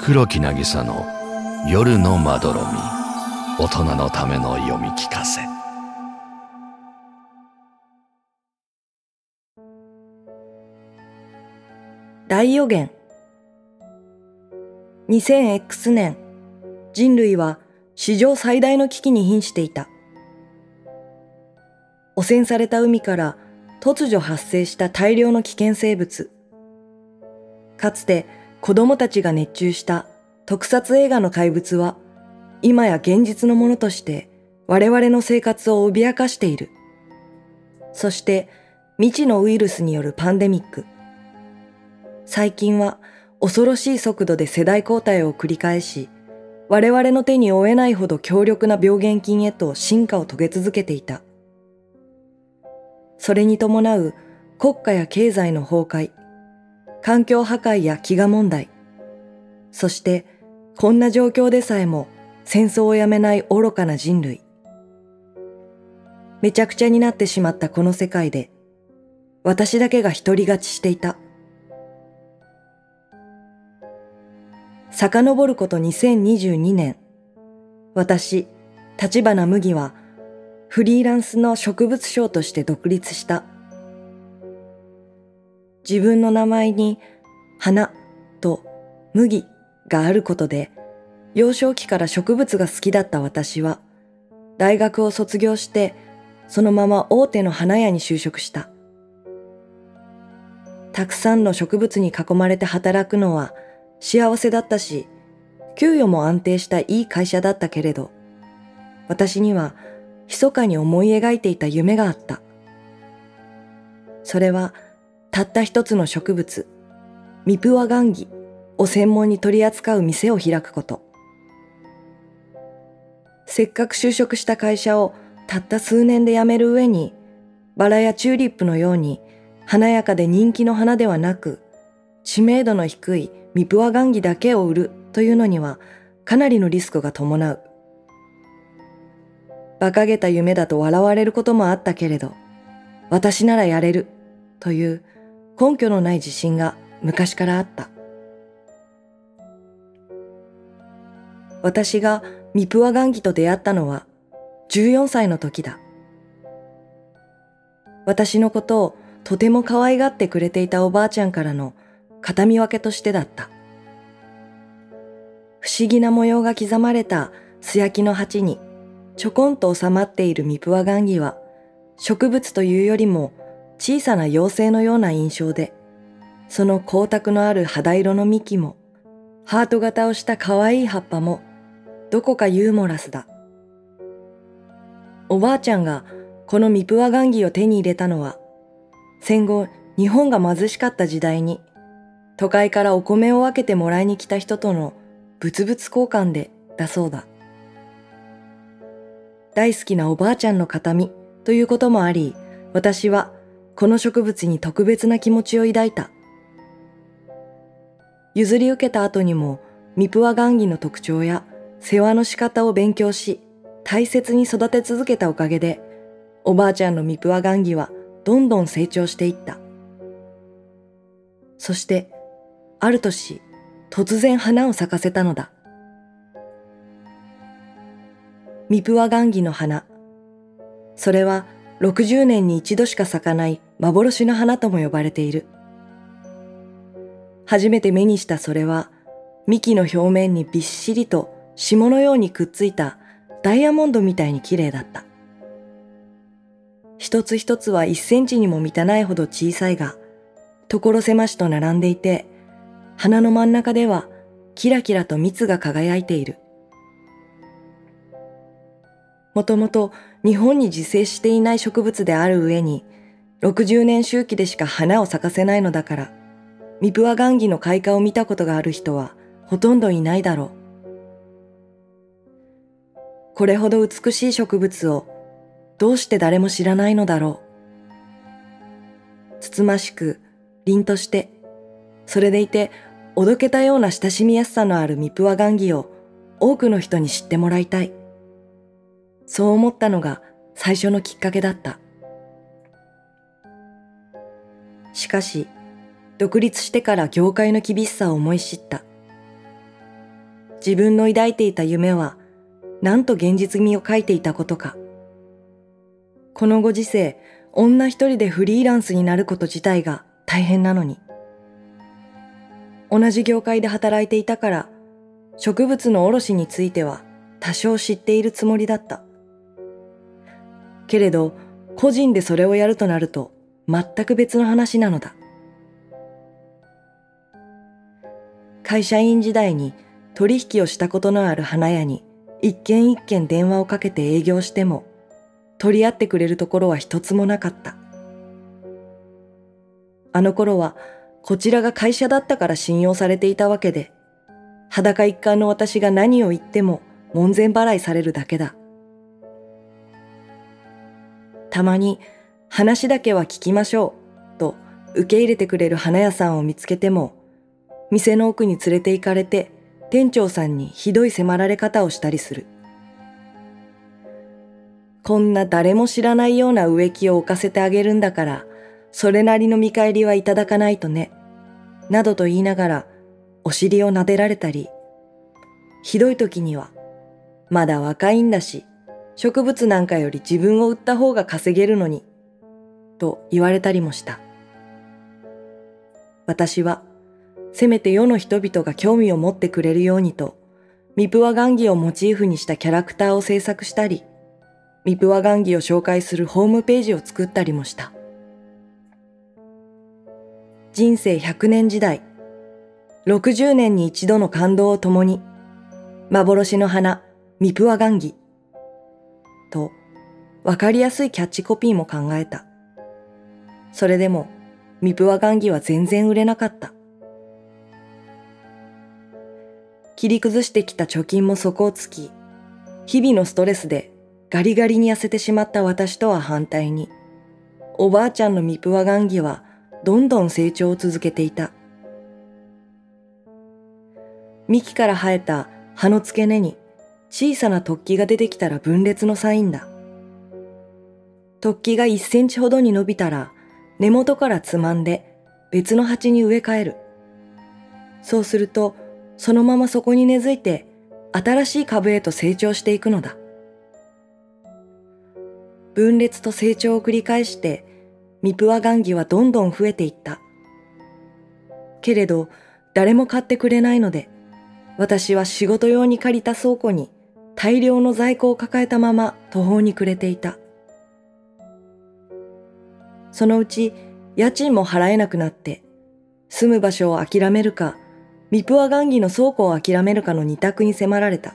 黒木渚の夜のまどろみ。大人のための読み聞かせ。大予言。2000X 年。人類は史上最大の危機に瀕していた。汚染された海から突如発生した大量の危険生物。かつて子供たちが熱中した特撮映画の怪物は今や現実のものとして我々の生活を脅かしている。そして未知のウイルスによるパンデミック。最近は恐ろしい速度で世代交代を繰り返し、我々の手に負えないほど強力な病原菌へと進化を遂げ続けていた。それに伴う国家や経済の崩壊、環境破壊や飢餓問題、そしてこんな状況でさえも戦争をやめない愚かな人類。めちゃくちゃになってしまったこの世界で、私だけが独り勝ちしていた。遡ること2022年、私、立花麦は、フリーランスの植物商として独立した。自分の名前に花と麦があることで、幼少期から植物が好きだった私は、大学を卒業して、そのまま大手の花屋に就職した。たくさんの植物に囲まれて働くのは幸せだったし、給与も安定したいい会社だったけれど、私には密かに思い描いていた夢があった。それは、たった一つの植物、ミプワガンギを専門に取り扱う店を開くこと。せっかく就職した会社をたった数年で辞める上に、バラやチューリップのように華やかで人気の花ではなく、知名度の低いミプワガンギだけを売るというのにはかなりのリスクが伴う。馬鹿げた夢だと笑われることもあったけれど、私ならやれるという根拠のない自信が昔からあった。私がミプワガンギと出会ったのは14歳の時だ。私のことをとても可愛がってくれていたおばあちゃんからの形見分けとしてだった。不思議な模様が刻まれた素焼きの鉢にちょこんと収まっているミプワガンギは植物というよりも小さな妖精のような印象で、その光沢のある肌色の幹も、ハート型をした可愛い葉っぱもどこかユーモラスだ。おばあちゃんがこのミプワガンギを手に入れたのは、戦後日本が貧しかった時代に、都会からお米を分けてもらいに来た人との物々交換でだそうだ。大好きなおばあちゃんの形見ということもあり、私はこの植物に特別な気持ちを抱いた。譲り受けた後にもミプワガンギの特徴や世話の仕方を勉強し、大切に育て続けたおかげで、おばあちゃんのミプワガンギはどんどん成長していった。そして、ある年、突然花を咲かせたのだ。ミプワガンギの花。それは60年に一度しか咲かない幻の花とも呼ばれている。初めて目にしたそれは、幹の表面にびっしりと霜のようにくっついたダイヤモンドみたいに綺麗だった。一つ一つは一センチにも満たないほど小さいが、所狭しと並んでいて、花の真ん中ではキラキラと蜜が輝いている。もともと日本に自生していない植物である上に、60年周期でしか花を咲かせないのだから、ミプワガンギの開花を見たことがある人はほとんどいないだろう。これほど美しい植物をどうして誰も知らないのだろう。つつましく、凛として、それでいて、おどけたような親しみやすさのあるミプワガンギを多くの人に知ってもらいたい。そう思ったのが最初のきっかけだった。しかし、独立してから業界の厳しさを思い知った。自分の抱いていた夢は、なんと現実味を書いていたことか。このご時世、女一人でフリーランスになること自体が大変なのに。同じ業界で働いていたから、植物の卸については多少知っているつもりだった。けれど、個人でそれをやるとなると全く別の話なのだ。会社員時代に取引をしたことのある花屋に一軒一軒電話をかけて営業しても取り合ってくれるところは一つもなかった。あの頃はこちらが会社だったから信用されていたわけで、裸一貫の私が何を言っても門前払いされるだけだ。たまに話だけは聞きましょうと受け入れてくれる花屋さんを見つけても、店の奥に連れて行かれて店長さんにひどい迫られ方をしたりする。こんな誰も知らないような植木を置かせてあげるんだから、それなりの見返りはいただかないとね。などと言いながら、お尻を撫でられたり、ひどい時には、まだ若いんだし、植物なんかより自分を売った方が稼げるのに、と言われたりもした。私は、せめて世の人々が興味を持ってくれるようにと、ミプワガンギをモチーフにしたキャラクターを制作したり、ミプワガンギを紹介するホームページを作ったりもした。人生100年時代、60年に一度の感動を共に、幻の花、ミプワガンギ。わかりやすいキャッチコピーも考えた。それでも、ミプワガンギは全然売れなかった。切り崩してきた貯金も底をつき、日々のストレスでガリガリに痩せてしまった私とは反対に、おばあちゃんのミプワガンギはどんどん成長を続けていた。幹から生えた葉の付け根に小さな突起が出てきたら分裂のサインだ。突起が1センチほどに伸びたら根元からつまんで別の鉢に植え替える。そうするとそのままそこに根付いて新しい株へと成長していくのだ。分裂と成長を繰り返して、ミプワガンギはどんどん増えていった。けれど、誰も買ってくれないので、私は仕事用に借りた倉庫に大量の在庫を抱えたまま途方に暮れていた。そのうち家賃も払えなくなって、住む場所を諦めるか、ミプワガンギの倉庫を諦めるかの二択に迫られた。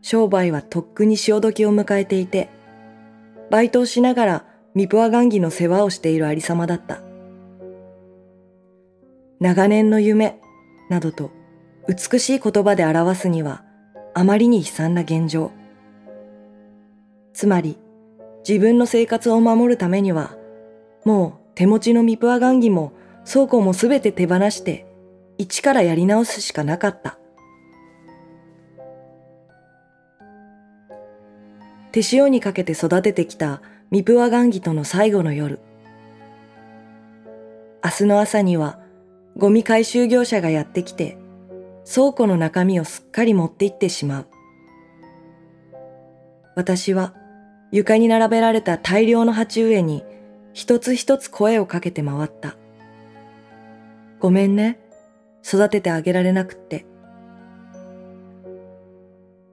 商売はとっくに潮時を迎えていて、バイトをしながらミプアガンギの世話をしているありさまだった。長年の夢などと美しい言葉で表すにはあまりに悲惨な現状。つまり自分の生活を守るためにはもう手持ちのミプアガンギも倉庫もすべて手放して一からやり直すしかなかった。手塩にかけて育ててきたミプワガンギとの最後の夜。明日の朝にはゴミ回収業者がやってきて倉庫の中身をすっかり持って行ってしまう。私は床に並べられた大量の鉢植えに一つ一つ声をかけて回った。ごめんね。育ててあげられなくって。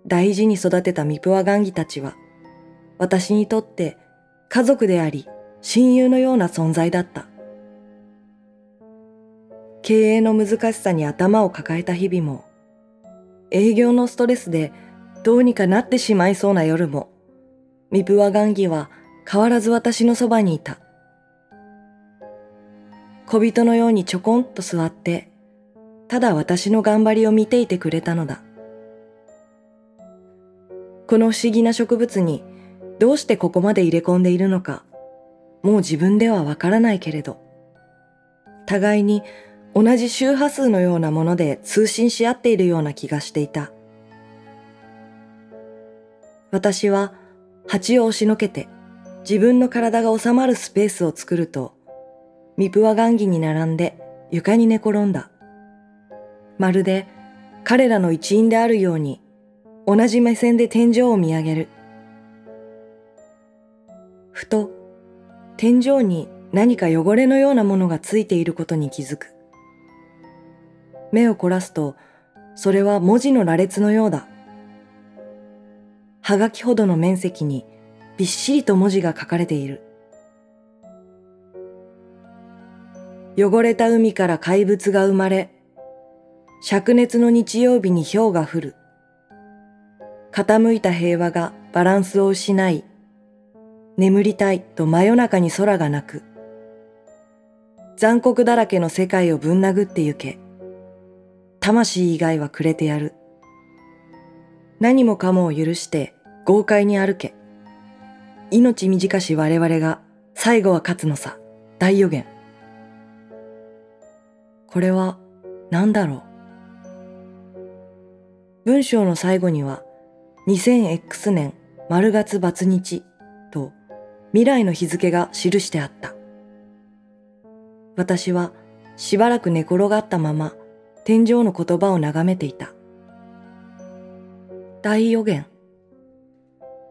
大事に育てたミプワガンギたちは私にとって家族であり親友のような存在だった。経営の難しさに頭を抱えた日々も、営業のストレスでどうにかなってしまいそうな夜も、ミプワガンギは変わらず私のそばにいた。小人のようにちょこんと座って、ただ私の頑張りを見ていてくれたのだ。この不思議な植物にどうしてここまで入れ込んでいるのか、もう自分ではわからないけれど、互いに同じ周波数のようなもので通信し合っているような気がしていた。私は蜂を押しのけて自分の体が収まるスペースを作ると、ミプワガンギに並んで床に寝転んだ。まるで彼らの一員であるように同じ目線で天井を見上げる。ふと天井に何か汚れのようなものがついていることに気づく。目を凝らすとそれは文字の羅列のようだ。はがきほどの面積にびっしりと文字が書かれている。汚れた海から怪物が生まれ、灼熱の日曜日に氷が降る。傾いた平和がバランスを失い、眠りたいと真夜中に空が泣く。残酷だらけの世界をぶん殴ってゆけ。魂以外はくれてやる。何もかもを許して豪快に歩け。命短し我々が最後は勝つのさ。大予言。これは何だろう？文章の最後には 2000X 年丸月罰日と未来の日付が記してあった。私はしばらく寝転がったまま天井の言葉を眺めていた。大予言。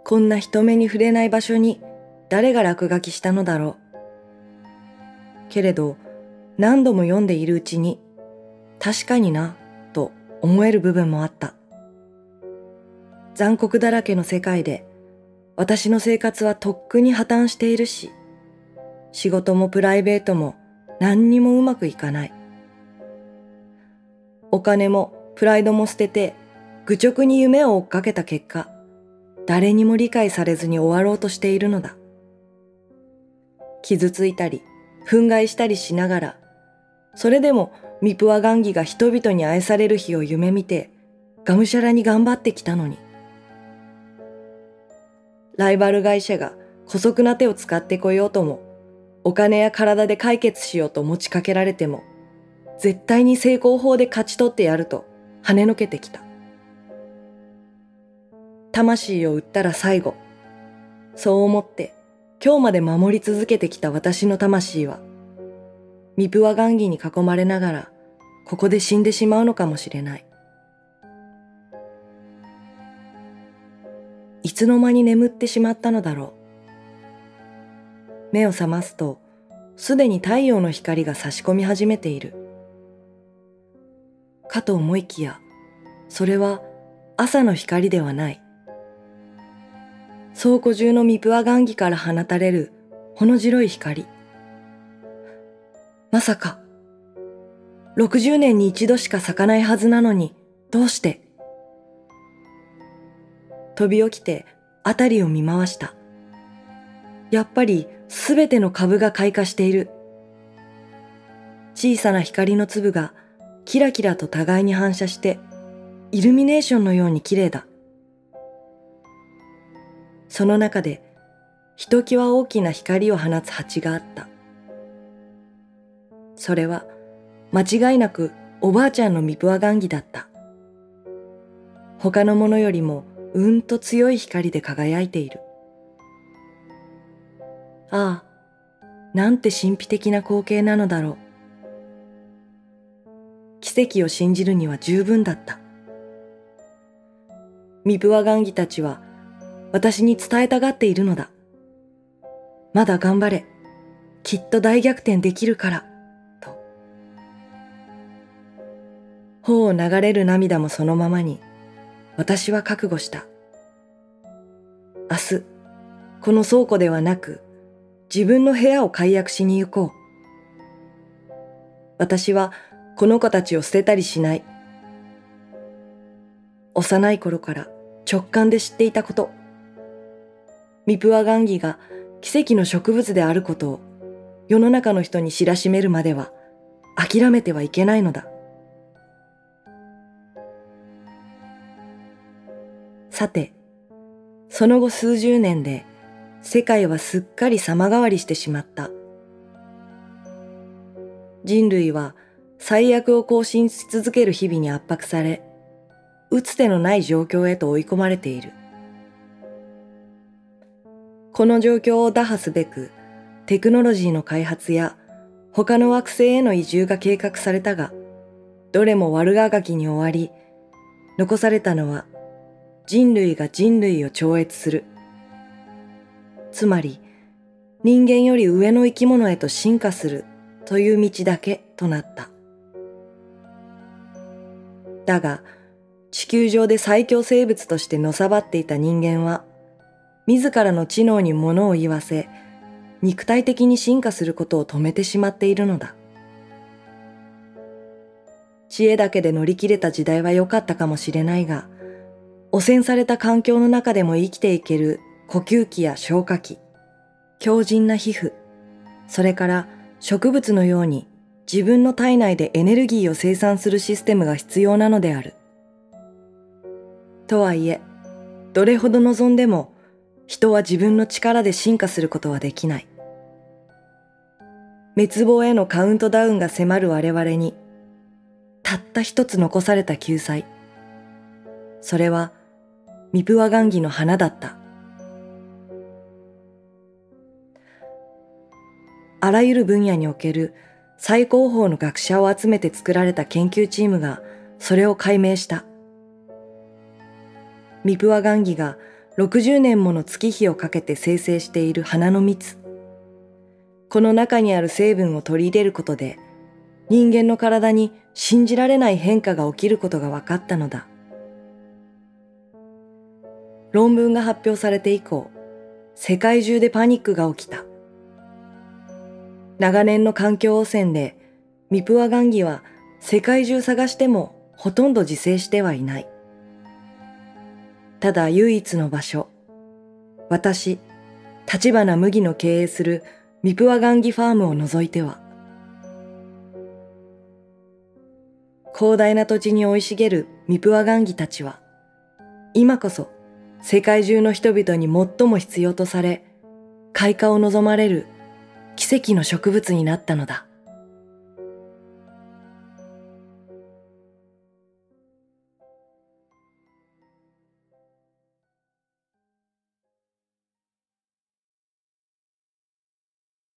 こんな人目に触れない場所に誰が落書きしたのだろう。けれど何度も読んでいるうちに確かになと思える部分もあった。残酷だらけの世界で私の生活はとっくに破綻しているし、仕事もプライベートも何にもうまくいかない。お金もプライドも捨てて愚直に夢を追っかけた結果、誰にも理解されずに終わろうとしているのだ。傷ついたり、憤慨したりしながら、それでもミプワガンギが人々に愛される日を夢見て、がむしゃらに頑張ってきたのに。ライバル会社が姑息な手を使ってこようとも、お金や体で解決しようと持ちかけられても、絶対に成功法で勝ち取ってやると跳ねのけてきた。魂を売ったら最後。そう思って今日まで守り続けてきた私の魂は、ミプワガンギに囲まれながら、ここで死んでしまうのかもしれない。いつの間に眠ってしまったのだろう。目を覚ますと、すでに太陽の光が差し込み始めている。かと思いきや、それは朝の光ではない。倉庫中のミプアガンギから放たれるほの白い光。まさか、60年に一度しか咲かないはずなのに、どうして？飛び起きて辺りを見回した。やっぱりすべての株が開花している。小さな光の粒がキラキラと互いに反射してイルミネーションのように綺麗だ。その中でひときわ大きな光を放つ蜂があった。それは間違いなくおばあちゃんのミプアガンギだった。他のものよりもうんと強い光で輝いている。ああ、なんて神秘的な光景なのだろう。奇跡を信じるには十分だった。ミプワガンギたちは私に伝えたがっているのだ。まだ頑張れ。きっと大逆転できるから、と。頬を流れる涙もそのままに、私は覚悟した。明日、この倉庫ではなく、自分の部屋を解約しに行こう。私はこの子たちを捨てたりしない。幼い頃から直感で知っていたこと。ミプアガンギが奇跡の植物であることを世の中の人に知らしめるまでは諦めてはいけないのだ。さて、その後数十年で世界はすっかり様変わりしてしまった。人類は最悪を更新し続ける日々に圧迫され、打つ手のない状況へと追い込まれている。この状況を打破すべく、テクノロジーの開発や他の惑星への移住が計画されたが、どれも悪あがきに終わり、残されたのは人類が人類を超越する。つまり人間より上の生き物へと進化するという道だけとなった。だが地球上で最強生物としてのさばっていた人間は自らの知能に物を言わせ肉体的に進化することを止めてしまっているのだ。知恵だけで乗り切れた時代は良かったかもしれないが、汚染された環境の中でも生きていける呼吸器や消化器、強靭な皮膚、それから植物のように自分の体内でエネルギーを生産するシステムが必要なのである。とはいえ、どれほど望んでも人は自分の力で進化することはできない。滅亡へのカウントダウンが迫る我々に、たった一つ残された救済。それは、ミプワガンギの花だった。あらゆる分野における最高峰の学者を集めて作られた研究チームがそれを解明した。ミプワガンギが60年もの月日をかけて生成している花の蜜。この中にある成分を取り入れることで、人間の体に信じられない変化が起きることが分かったのだ。論文が発表されて以降、世界中でパニックが起きた。長年の環境汚染で、ミプワガンギは世界中探してもほとんど自生してはいない。ただ唯一の場所。私、立花麦の経営するミプワガンギファームを除いては。広大な土地に生い茂るミプワガンギたちは、今こそ世界中の人々に最も必要とされ、開花を望まれる奇跡の植物になったのだ。